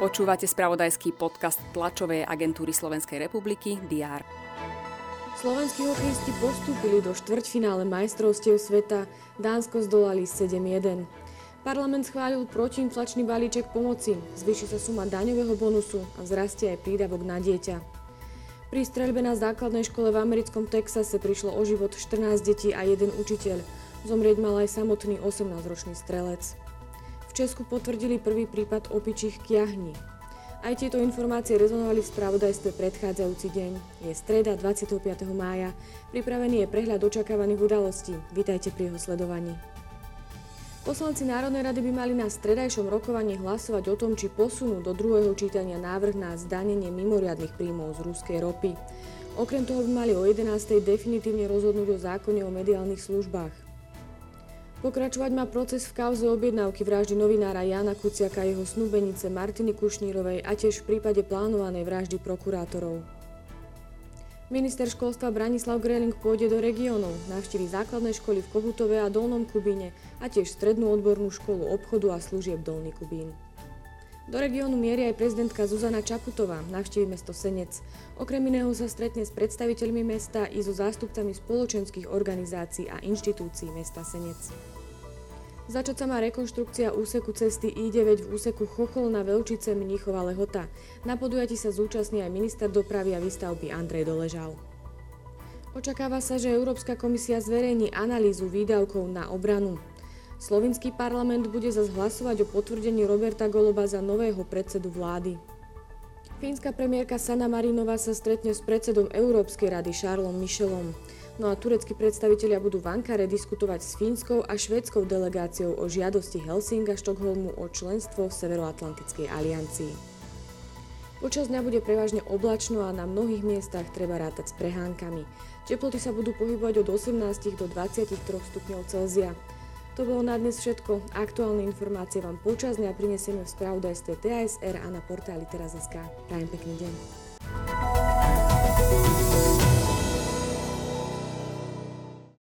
Počúvate spravodajský podcast tlačovej agentúry Slovenskej republiky DR. Slovenskí hokejisti postúpili do štvrťfinále majstrovstiev sveta. Dánsko zdolali 7-1. Parlament schválil protiinflačný balíček pomoci. Zvyši sa suma daňového bonusu a vzrastie aj prídavok na dieťa. Pri streľbe na základnej škole v americkom Texase prišlo o život 14 detí a jeden učiteľ. Zomrieť mal aj samotný 18-ročný strelec. V Česku potvrdili prvý prípad opičích kiahní. Aj tieto informácie rezonovali v spravodajstve predchádzajúci deň. Je streda 25. mája. Pripravený je prehľad očakávaných udalostí. Vítajte pri jeho sledovaní. Poslanci Národnej rady by mali na stredajšom rokovaní hlasovať o tom, či posunú do druhého čítania návrh na zdanenie mimoriadnych príjmov z ruskej ropy. Okrem toho by mali o 11. definitívne rozhodnúť o zákone o mediálnych službách. Pokračovať má proces v kauze objednávky vraždy novinára Jana Kuciaka a jeho snúbenice Martiny Kušnírovej a tiež v prípade plánovanej vraždy prokurátorov. Minister školstva Branislav Greling pôjde do regiónov, navštívi základné školy v Kohutove a Dolnom Kubíne a tiež strednú odbornú školu obchodu a služieb Dolný Kubín. Do regiónu mierí aj prezidentka Zuzana Čaputová, navštívi mesto Senec. Okrem iného sa stretne s predstaviteľmi mesta i so zástupcami spoločenských organizácií a inštitúcií mesta Senec. Začať sa má rekonštrukcia úseku cesty I9 v úseku Chochol na Velčice Mníchova Lehota. Na podujati sa zúčastní aj minister dopravy a výstavby Andrej Doležal. Očakáva sa, že Európska komisia zverejní analýzu výdavkov na obranu. Slovinský parlament bude zase hlasovať o potvrdení Roberta Goloba za nového predsedu vlády. Fínska premiérka Sanna Marinová sa stretne s predsedom Európskej rady Charlesom Michelom. No a tureckí predstavitelia budú v Ankare diskutovať s fínskou a švédskou delegáciou o žiadosti Helsinga Štokholmu o členstvo v Severoatlantickej aliancii. Počas dňa bude prevažne oblačno a na mnohých miestach treba rátať s prehánkami. Teploty sa budú pohybovať od 18 do 23 stupňov Celzia. To bolo na dnes všetko. Aktuálne informácie vám počas dňa prinesieme v spravodajstve TASR a na portáli teraz.sk. Prajem pekný deň.